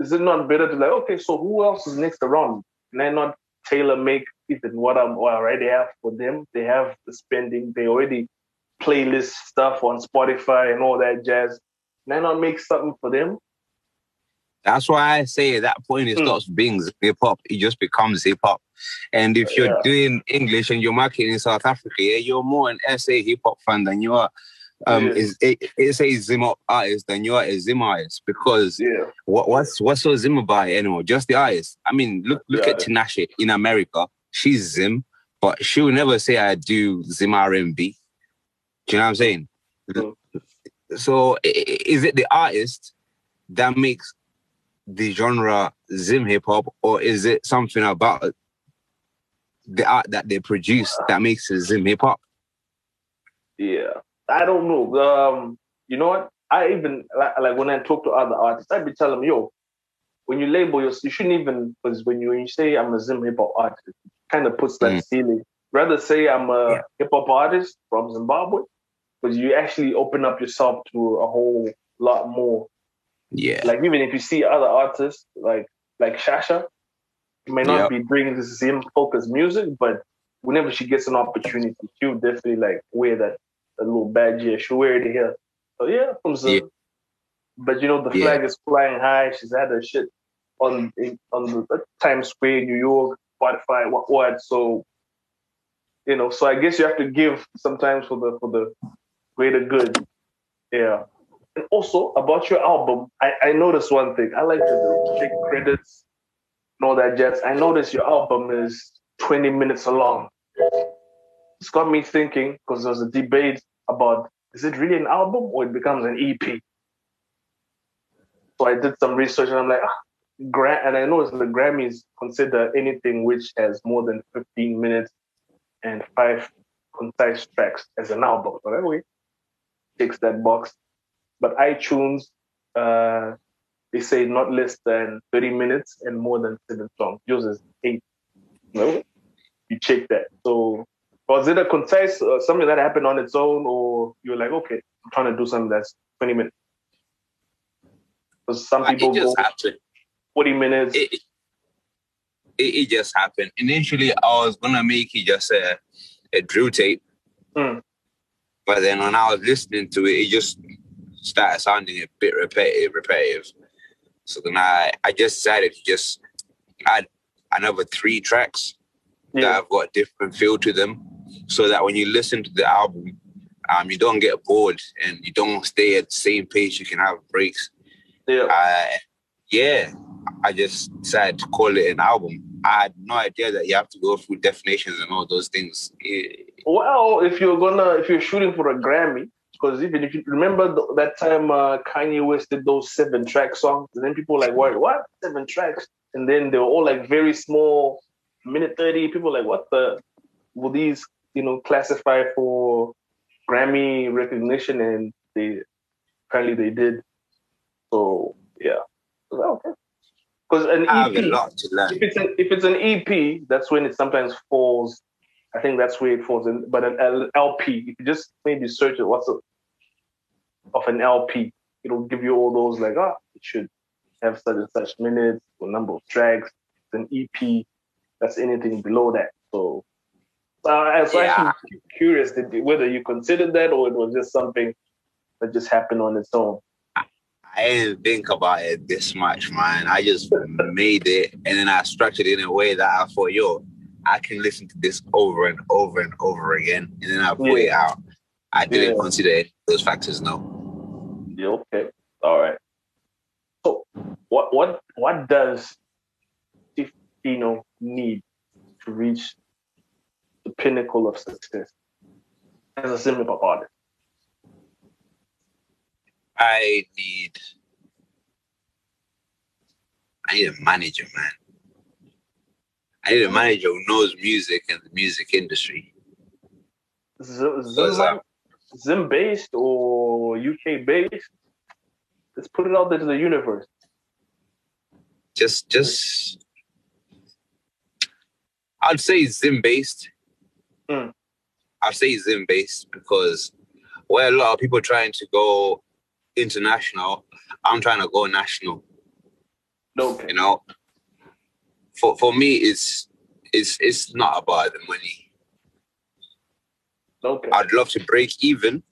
Is it not better to like, okay, so who else is next around? Can I not tailor make even what, I'm, what I already have for them? They have the spending, they already playlist stuff on Spotify and all that jazz. Can I not make something for them? That's why I say at that point it Mm. stops being hip hop. It just becomes hip hop. And if you're Yeah. doing English and you're marketing in South Africa, yeah, you're more an SA hip hop fan than you are um Yeah. is a SA Zim up artist than you are a Zim artist because Yeah. what, what's what's so Zim about it anymore? Just the artist. I mean, look look Yeah. at Tinashe in America. She's Zim, but she will never say I do Zim R&B. Do you know what I'm saying? Mm. So is it the artist that makes the genre Zim hip hop, or is it something about the art that they produce that makes it Zim hip hop? Yeah, I don't know. Um, you know what? I even like, like when I talk to other artists, I'd be telling them, yo, when you label yourself, you shouldn't even because when you when you say I'm a Zim hip hop artist, it kind of puts that Mm. ceiling. Rather say I'm a Yeah. hip hop artist from Zimbabwe, because you actually open up yourself to a whole lot more. Yeah, Like even if you see other artists like like Shasha, she may not Yep. be bringing the same focused music, but whenever she gets an opportunity, she'll definitely like wear that, that little badge here. She'll wear it here. So yeah, from Zim. Yeah. But you know the Yeah. flag is flying high. She's had her shit on on the uh, Times Square, New York, Spotify, what what. So you know, so I guess you have to give sometimes for the for the greater good. Yeah. And also about your album, I, I noticed one thing. I like to take credits and all that jazz. I noticed your album is 20 minutes long. It's got me thinking because there was a debate about is it really an album or it becomes an EP? So I did some research and I'm like, ah, and I noticed the Grammys consider anything which has more than 15 minutes and five concise tracks as an album. So anyway, ticks that box. But iTunes, uh, they say not less than 30 minutes and more than seven songs. Yours is eight. No, you check that. So was it a concise uh, something that happened on its own, or you're like, okay, I'm trying to do something that's 20 minutes? Because some people it just happened. 40 minutes. It, it, it just happened. Initially, I was gonna make it just a, a drill tape, Mm. but then when I was listening to it, it just started sounding a bit repetitive, repetitive. So then I, I just decided to just add another three tracks that have got different feel to them, so that when you listen to the album, um, you don't get bored and you don't stay at the same pace. You can have breaks. yeah. Uh, yeah, I just decided to call it an album. I had no idea that you have to go through definitions and all those things. Well, if you're gonna, if you're shooting for a Grammy, because even if you remember th- that time uh, Kanye West did those seven track songs, and then people were like, what, what seven tracks? And then they were all like very small, minute thirty. People were like, what the? Will these, you know, classify for Grammy recognition? And they apparently they did. So yeah, okay. Because an I have a EP, lot to learn. if it's an if it's an EP, that's when it sometimes falls. I think that's where it falls in. But an LP, if you just maybe search it, what's a, of an LP, it'll give you all those like ah, it should have such and such minutes or number of tracks. It's an EP, that's anything below that. So, uh, I was Yeah. actually curious that whether you considered that or it was just something that just happened on its own. I didn't think about it this much, man. I just made it and then I structured it in a way that I thought, yo, I can listen to this over and over and over again. And then I put it out. I didn't Yeah. consider those factors, no. Yeah, okay. All right. So what what what does Tifino need to reach pinnacle of success as a hip hop artist? I need I need a manager, man. I need a manager who knows music and the music industry. Zim, so Zim based or UK based? Let's put it out there to the universe. Just, just, I'd say Zim based. Mm. I'd say Zim based because where a lot of people trying to go international, I'm trying to go national. Okay. You know, for for me, it's it's it's not about the money. Okay. I'd love to break even.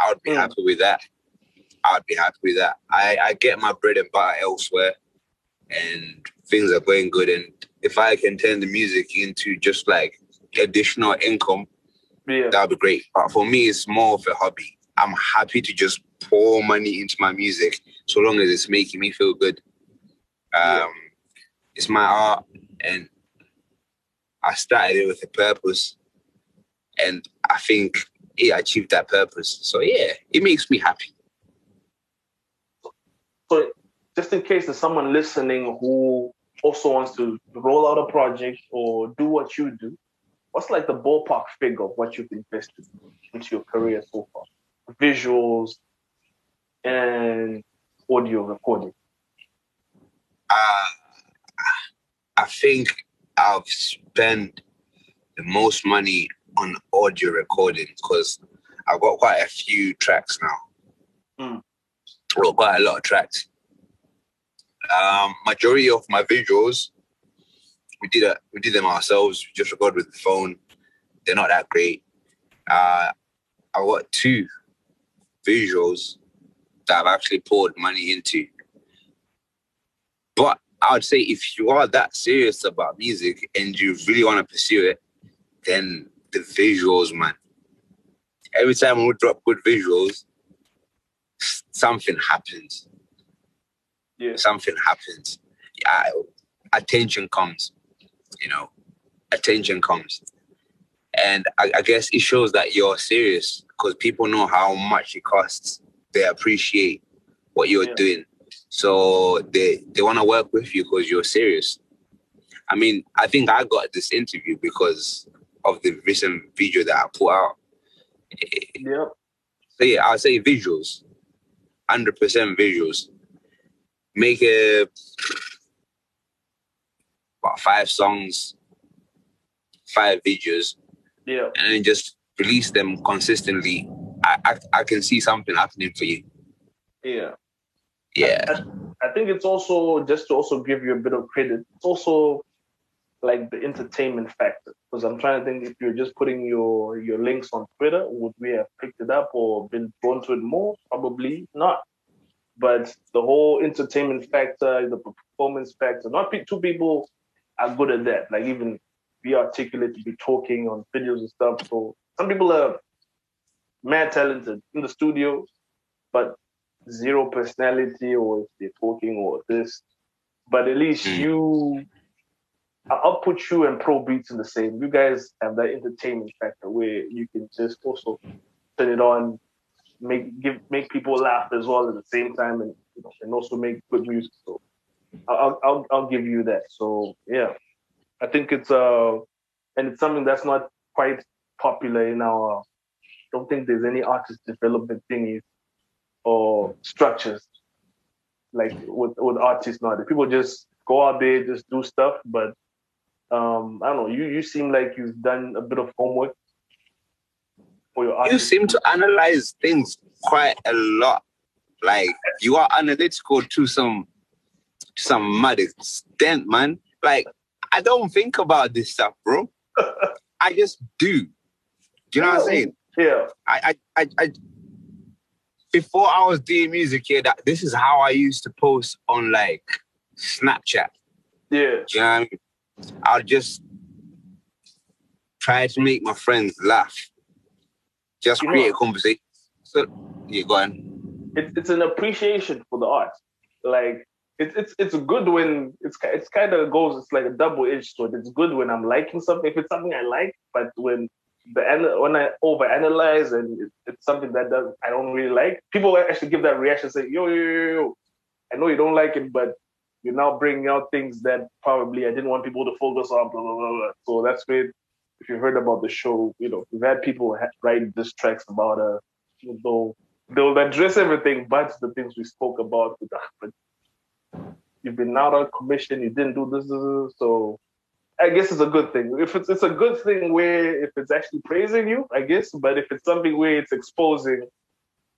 I would be Mm. happy with that. I'd be happy with that. I, I get my bread and butter elsewhere and things are going good. And if I can turn the music into just like additional income, Yeah. that would be great. But for me, it's more of a hobby. I'm happy to just pour money into my music so long as it's making me feel good. Um, It's my art, and I started it with a purpose, and I think it achieved that purpose. So yeah, it makes me happy. So just in case there's someone listening who also wants to roll out a project or do what you do, what's like the ballpark figure of what you've invested into your career so far? Visuals and audio recording. Uh, I think I've spent the most money on audio recording because I've got quite a few tracks now. Mm. Well, quite a lot of tracks. Um, majority of my visuals, we did a, we did them ourselves. We just record with the phone. They're not that great. Uh, I got two visuals that I've actually poured money into. But I would say if you are that serious about music and you really want to pursue it, then the visuals, man. Every time we drop good visuals, something happens. Yeah. Something happens. Yeah, attention comes. You know, attention comes, and I, I guess it shows that you're serious because people know how much it costs. They appreciate what you're Yeah. doing, so they they want to work with you because you're serious. I mean, I think I got this interview because of the recent video that I put out. Yep. So yeah, I'll say visuals, hundred percent visuals. Make a about five songs, five videos, Yeah. and then just release them consistently. I I, I can see something happening for you. Yeah. Yeah, I think it's also just to also give you a bit of credit. It's also like the entertainment factor because I'm trying to think if you're just putting your your links on Twitter, would we have picked it up or been drawn to it more? Probably not. But the whole entertainment factor, the performance factor, not two people are good at that. Like even be articulate to be talking on videos and stuff. So some people are mad talented in the studio, but zero personality or if they're talking or this. But at least Mm. you, I'll put you and Pro Beats in the same. You guys have that entertainment factor where you can just also turn it on, make give make people laugh as well at the same time, and you know, and also make good music. So I'll I'll I'll give you that. So yeah, I think it's uh, and it's something that's not quite popular in our. Don't think there's any artist development thingies or structures like with with artists now. The people just go out there, just do stuff. But um, I don't know. You you seem like you've done a bit of homework for your you seem to analyze things quite a lot. Like you are analytical to some some mad extent, man. Like I don't think about this stuff, bro. I just do. Do you know what I'm saying? Yeah, I, I, I, I before I was doing music here, that this is how I used to post on like Snapchat. yeah, Do you know what I mean? I'll just try to make my friends laugh. Just You create a conversation. So yeah, go on. it's it's an appreciation for the art. Like it's it's it's good when it's it's kind of goes. It's like a double edged sword. It's good when I'm liking something if it's something I like, but when the when I overanalyze and it, it's something that does I don't really like, people actually give that reaction say, yo yo yo yo, I know you don't like it, but you're now bringing out things that probably I didn't want people to focus on. Blah blah blah. blah. So that's where, if you heard about the show, you know we've had people write diss tracks about uh, they'll they'll address everything but the things we spoke about with Ahmed. You've been out on commission. You didn't do this, this, so. I guess it's a good thing. If it's it's a good thing where if it's actually praising you, I guess. But if it's something where it's exposing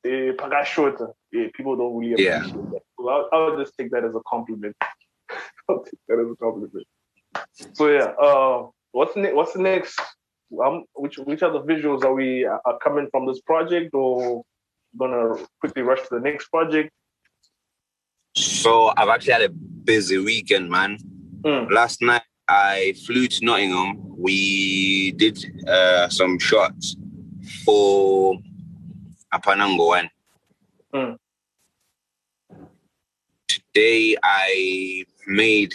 eh, Pagashota, yeah, people don't really Yeah. appreciate that. So I'll, I'll just take that as a compliment. [laughs] I'll take that as a compliment. So yeah, uh, what's ne- what's the next? Um, which which other visuals are we uh, are coming from this project, or gonna quickly rush to the next project? So I've actually had a busy weekend, man. Mm. Last night I flew to Nottingham. We did uh, some shots for Apanango one. Mm. Today I made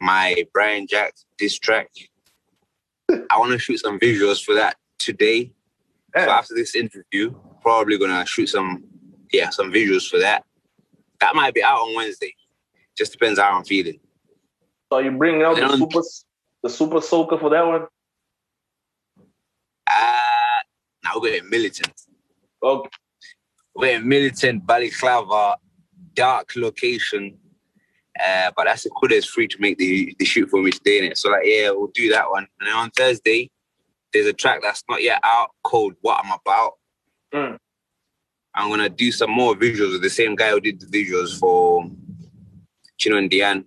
my Brian Jack diss track. [laughs] I want to shoot some visuals for that today. So after this interview, probably gonna shoot some, yeah, some visuals for that. That might be out on Wednesday. Just depends how I'm feeling. So you bringing out the super the super soaker for that one? Uh now we're going militant. Okay. We're in militant balaclava, dark location. Uh, but that's the coolest free to make the, the shoot for me today, innit? So like, yeah, we'll do that one. And then on Thursday, there's a track that's not yet out called What I'm About. Mm. I'm gonna do some more visuals with the same guy who did the visuals for Chino and Diane.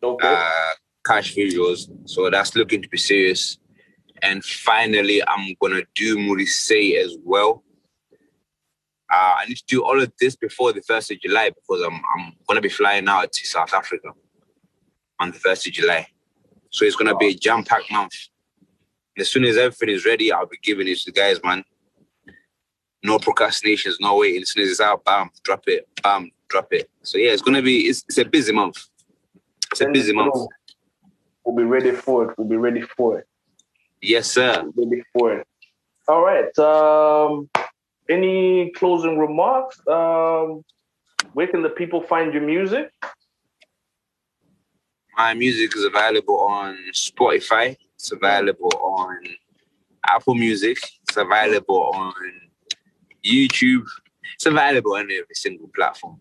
Okay. uh, cash visuals. So that's looking to be serious. And finally, I'm gonna do Murise as well. Uh, I need to do all of this before the first of July because I'm I'm gonna be flying out to South Africa on the first of July. So it's gonna be a jam-packed month. As soon as everything is ready, I'll be giving it to the guys, man. No procrastinations, no waiting. As soon as it's out, bam, drop it, bam, drop it. So yeah, it's gonna be it's, it's a busy month. It's a busy month. We'll be ready for it. We'll be ready for it. Yes, sir. Ready for it. All right. Um, any closing remarks? Um, where can the people find your music? My music is available on Spotify. It's available on Apple Music. It's available on YouTube. It's available on every single platform.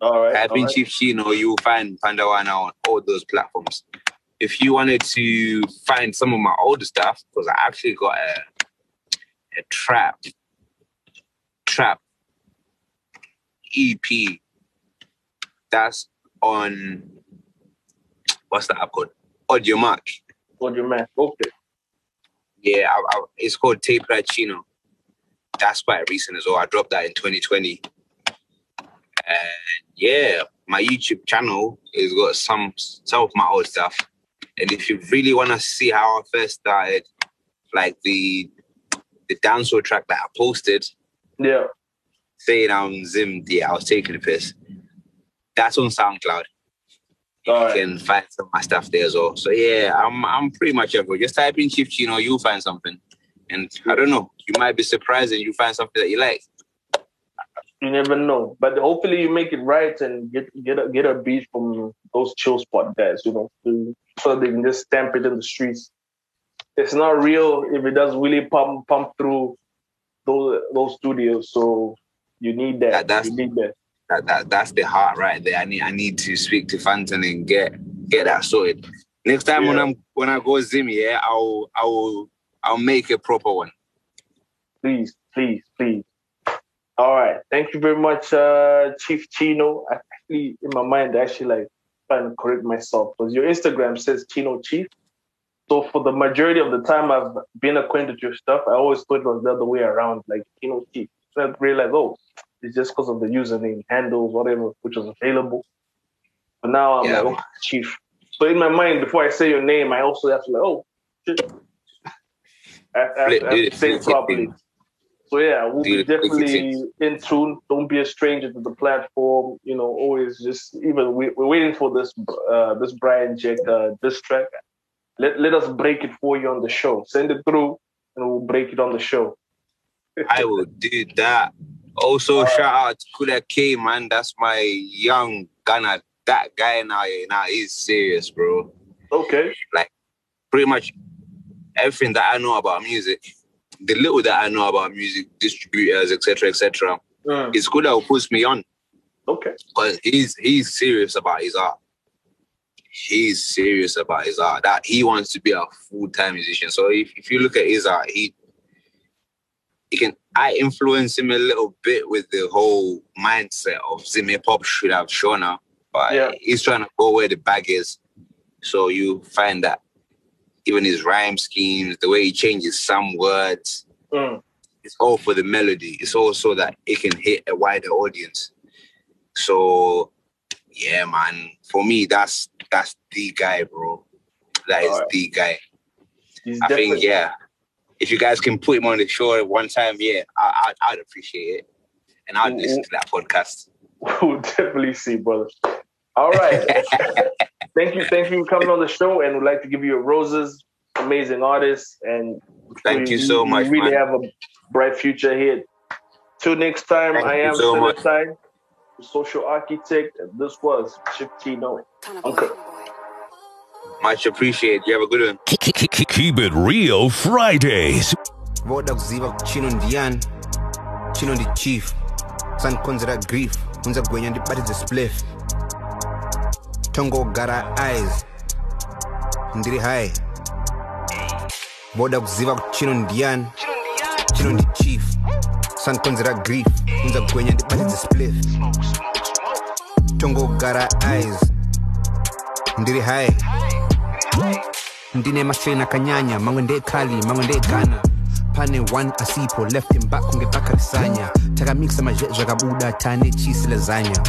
All right. Type in right. Chief Chino, you will find Pandawana on all those platforms. If you wanted to find some of my older stuff, because I actually got a a trap trap EP that's on what's that app called? Audio. What your man? Okay. Yeah, I, I, it's called Tape Chino. That's quite recent as well. I dropped that in 2020. And yeah, my YouTube channel has got some some of my old stuff. And if you really want to see how I first started, like the the dancehall track that I posted, Yeah. saying I'm Zim, yeah, I was taking the piss. That's on SoundCloud. You All right. can find some of my stuff there as well. So yeah, I'm I'm pretty much everywhere. Just type in Chief Chino, you'll find something. And I don't know, you might be surprised and you find something that you like. You never know, but hopefully you make it right and get get a get a beat from those chill spot guys. You know, so they can just stamp it in the streets. It's not real if it doesn't really pump pump through those those studios. So you need that. That- that's- you need that. That, that that's the heart right there. I need I need to speak to Fantan and get get that sorted. Next time when I'm when I go Zim, yeah, I'll I'll I'll make a proper one. Please, please, please. All right. Thank you very much, uh, Chief Chino. I Actually, in my mind, I actually like trying to correct myself because your Instagram says Chino Chief. So for the majority of the time I've been acquainted with your stuff, I always thought it was the other way around, like Chino Chief. So I realized, oh, it's just because of the username, handles, whatever, which was available. But now I'm Yeah. like, oh, Chief. So in my mind, before I say your name, I also have to like, oh, shit. The it properly. So yeah, we'll be definitely in tune. Don't be a stranger to the platform. You know, always just even we, we're waiting for this uh, this Brian Jack uh, this track. Let let us break it for you on the show. Send it through, and we'll break it on the show. [laughs] I will do that. Also, Alright. shout out to Kuda K, man. That's my young Ghana that guy now, now he's serious, bro. Okay. Like pretty much everything that I know about music, the little that I know about music distributors, etc., etc., Mm, it's good that it puts me on okay. because he's he's serious about his art. He's serious about his art. That he wants to be a full time musician. So if, if you look at his art, he he can I influence him a little bit with the whole mindset of Zim Pop should have shown up, but Yeah. he's trying to go where the bag is. So you find that even his rhyme schemes, the way he changes some words, Mm, it's all for the melody. It's also that it can hit a wider audience. So yeah, man. For me, that's that's the guy, bro. That is Alright. the guy. he's I think yeah. If you guys can put him on the show one time, yeah, I, I, I'd appreciate it, and I'd listen to that podcast. [laughs] We'll definitely see, brother. All right. [laughs] thank you. Thank you for coming on the show, and we'd like to give you a roses. Amazing artist, and Thank you so much, We really man. have a bright future here. Till next time, Thank I am so much. Celestine, the social architect, and this was Chief Chino. Okay. Much appreciated. You have a good one. Keep it real Fridays. Voda kuziva chino ndiani chino ndi chief sandikonzera grief unza gwenya ndibatidze spliff tongogara eyes. Ndiri hai. Voda kuziva kuti chino ndiani chino ndi chief sandikonzera grief unza gwenya ndibatidze spliff. Tongogara eyes. Ndiri hai. Ndine masheni akanyanya mamwe ndeekali mamwe ndeegana pane 1 asipo left him back kungebakarisanya takamikisa mazhe zvakabuda tane chisi lezanya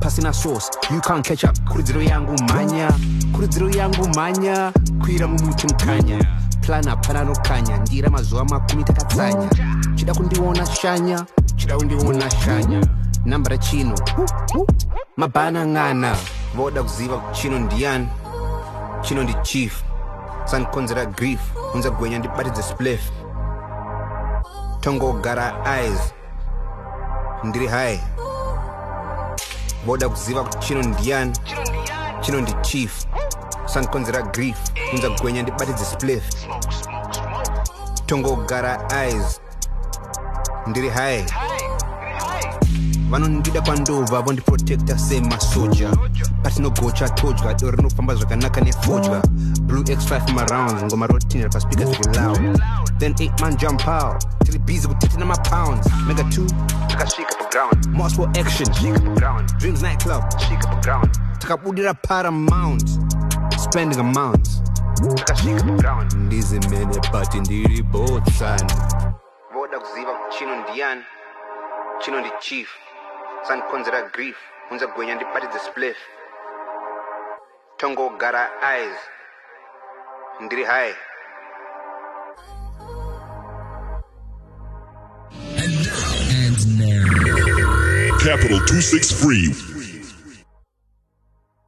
pasina sauce you can't catch up. Kurudziro yangu mhanya kurudziro yangu mhanya kwira mumuti mukanya. Plana pananokanya ndira mazuva makumi takatsanya chida kundiona shanya. Chida kundiona shanya. Namba rachino mabhana ng'ana. Voda kuziva chino ndiani? Chino ndi chief. Sandikonzera grief. Unza gwenya ndibatidze spliff. Tongogara eyes. Ndiri hai voda kuziva kuti chino ndiani chino ndi chief. Sandikonzera grief. Unza gwenya ndibatidze spliff. Tongogara eyes. Ndiri hai vanondida kwandova vondiprotekta semasoja patinogocha todya doro rinofamba zvakanaka nefodya blue x5 marounds ngoma rotinera paspika zviri loud. Then 8 man jump out tiri busy kutetena mapounds mega 2 takasvika paground moscow action dreams night club takabudira paramount spending amounts. Takasvika paground ndizimene but ndiri botsan voda kuziva kuti chino ndiani chino ndi chief sandikonzera grief unza gwenya ndibatidze spliff. Tongogara eyes ndiri hai. Capital 263